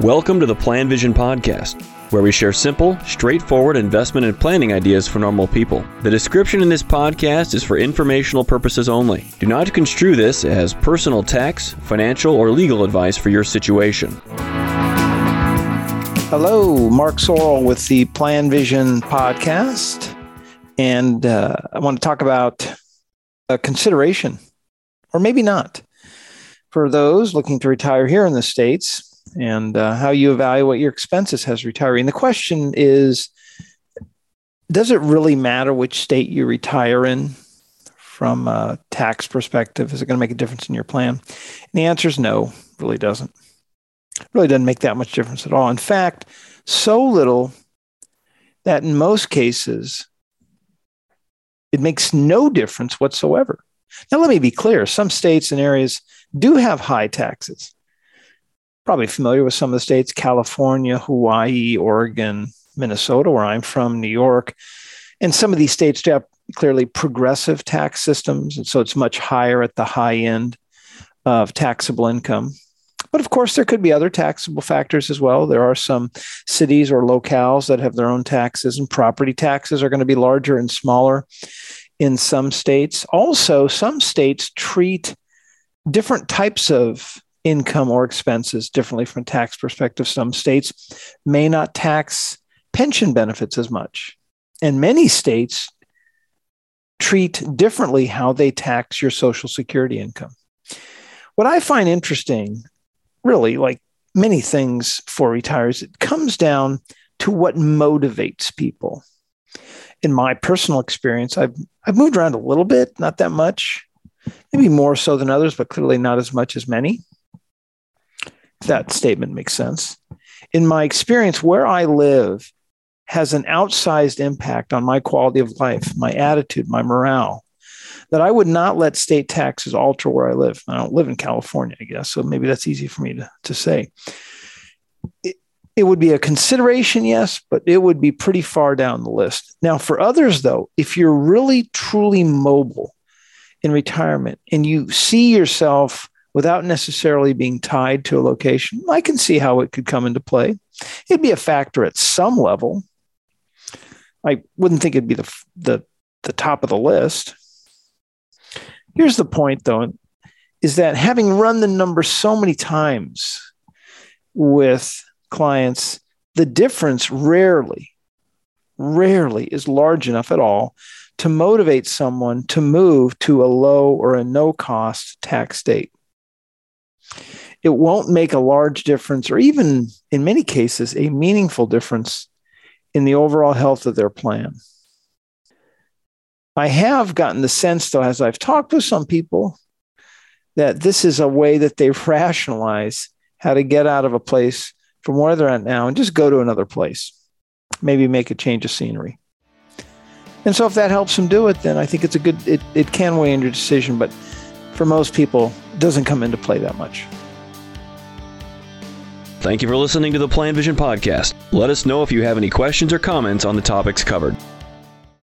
Welcome to the PlanVision Podcast, where we share simple, straightforward investment and planning ideas for normal people. The description in this podcast is for informational purposes only. Do not construe this as personal tax, financial, or legal advice for your situation. Hello, Mark Zoril with the PlanVision Podcast. And uh, I want to talk about a consideration, or maybe not, for those looking to retire here in the States and uh, how you evaluate your expenses as retiring. The question is Does it really matter which state you retire in from a tax perspective? Is it going to make a difference in your plan? And the answer is no, really doesn't. Really doesn't make that much difference at all. In fact, so little that in most cases, it makes no difference whatsoever. Now, let me be clear some states and areas do have high taxes probably familiar with some of the states California, Hawaii, Oregon, Minnesota, where I'm from, New York. And some of these states have clearly progressive tax systems. And so it's much higher at the high end of taxable income. But of course, there could be other taxable factors as well. There are some cities or locales that have their own taxes, and property taxes are going to be larger and smaller in some states. Also, some states treat different types of income or expenses differently from tax perspective. Some states may not tax pension benefits as much. And many states treat differently how they tax your Social Security income. What I find interesting, really, like many things for retirees, it comes down to what motivates people. In my personal experience, I've, I've moved around a little bit, not that much, maybe more so than others, but clearly not as much as many that statement makes sense. In my experience, where I live has an outsized impact on my quality of life, my attitude, my morale, that I would not let state taxes alter where I live. I don't live in California, I guess, so maybe that's easy for me to, to say. It, it would be a consideration, yes, but it would be pretty far down the list. Now, for others, though, if you're really truly mobile in retirement and you see yourself without necessarily being tied to a location, I can see how it could come into play. It'd be a factor at some level. I wouldn't think it'd be the, the, the top of the list. Here's the point, though, is that having run the number so many times with clients, the difference rarely, rarely is large enough at all to motivate someone to move to a low or a no cost tax state it won't make a large difference, or even in many cases, a meaningful difference in the overall health of their plan. I have gotten the sense, though, as I've talked with some people, that this is a way that they rationalize how to get out of a place from where they're at now and just go to another place, maybe make a change of scenery. And so, if that helps them do it, then I think it's a good, it, it can weigh in your decision. But for most people, doesn't come into play that much. Thank you for listening to the PlanVision Podcast. Let us know if you have any questions or comments on the topics covered.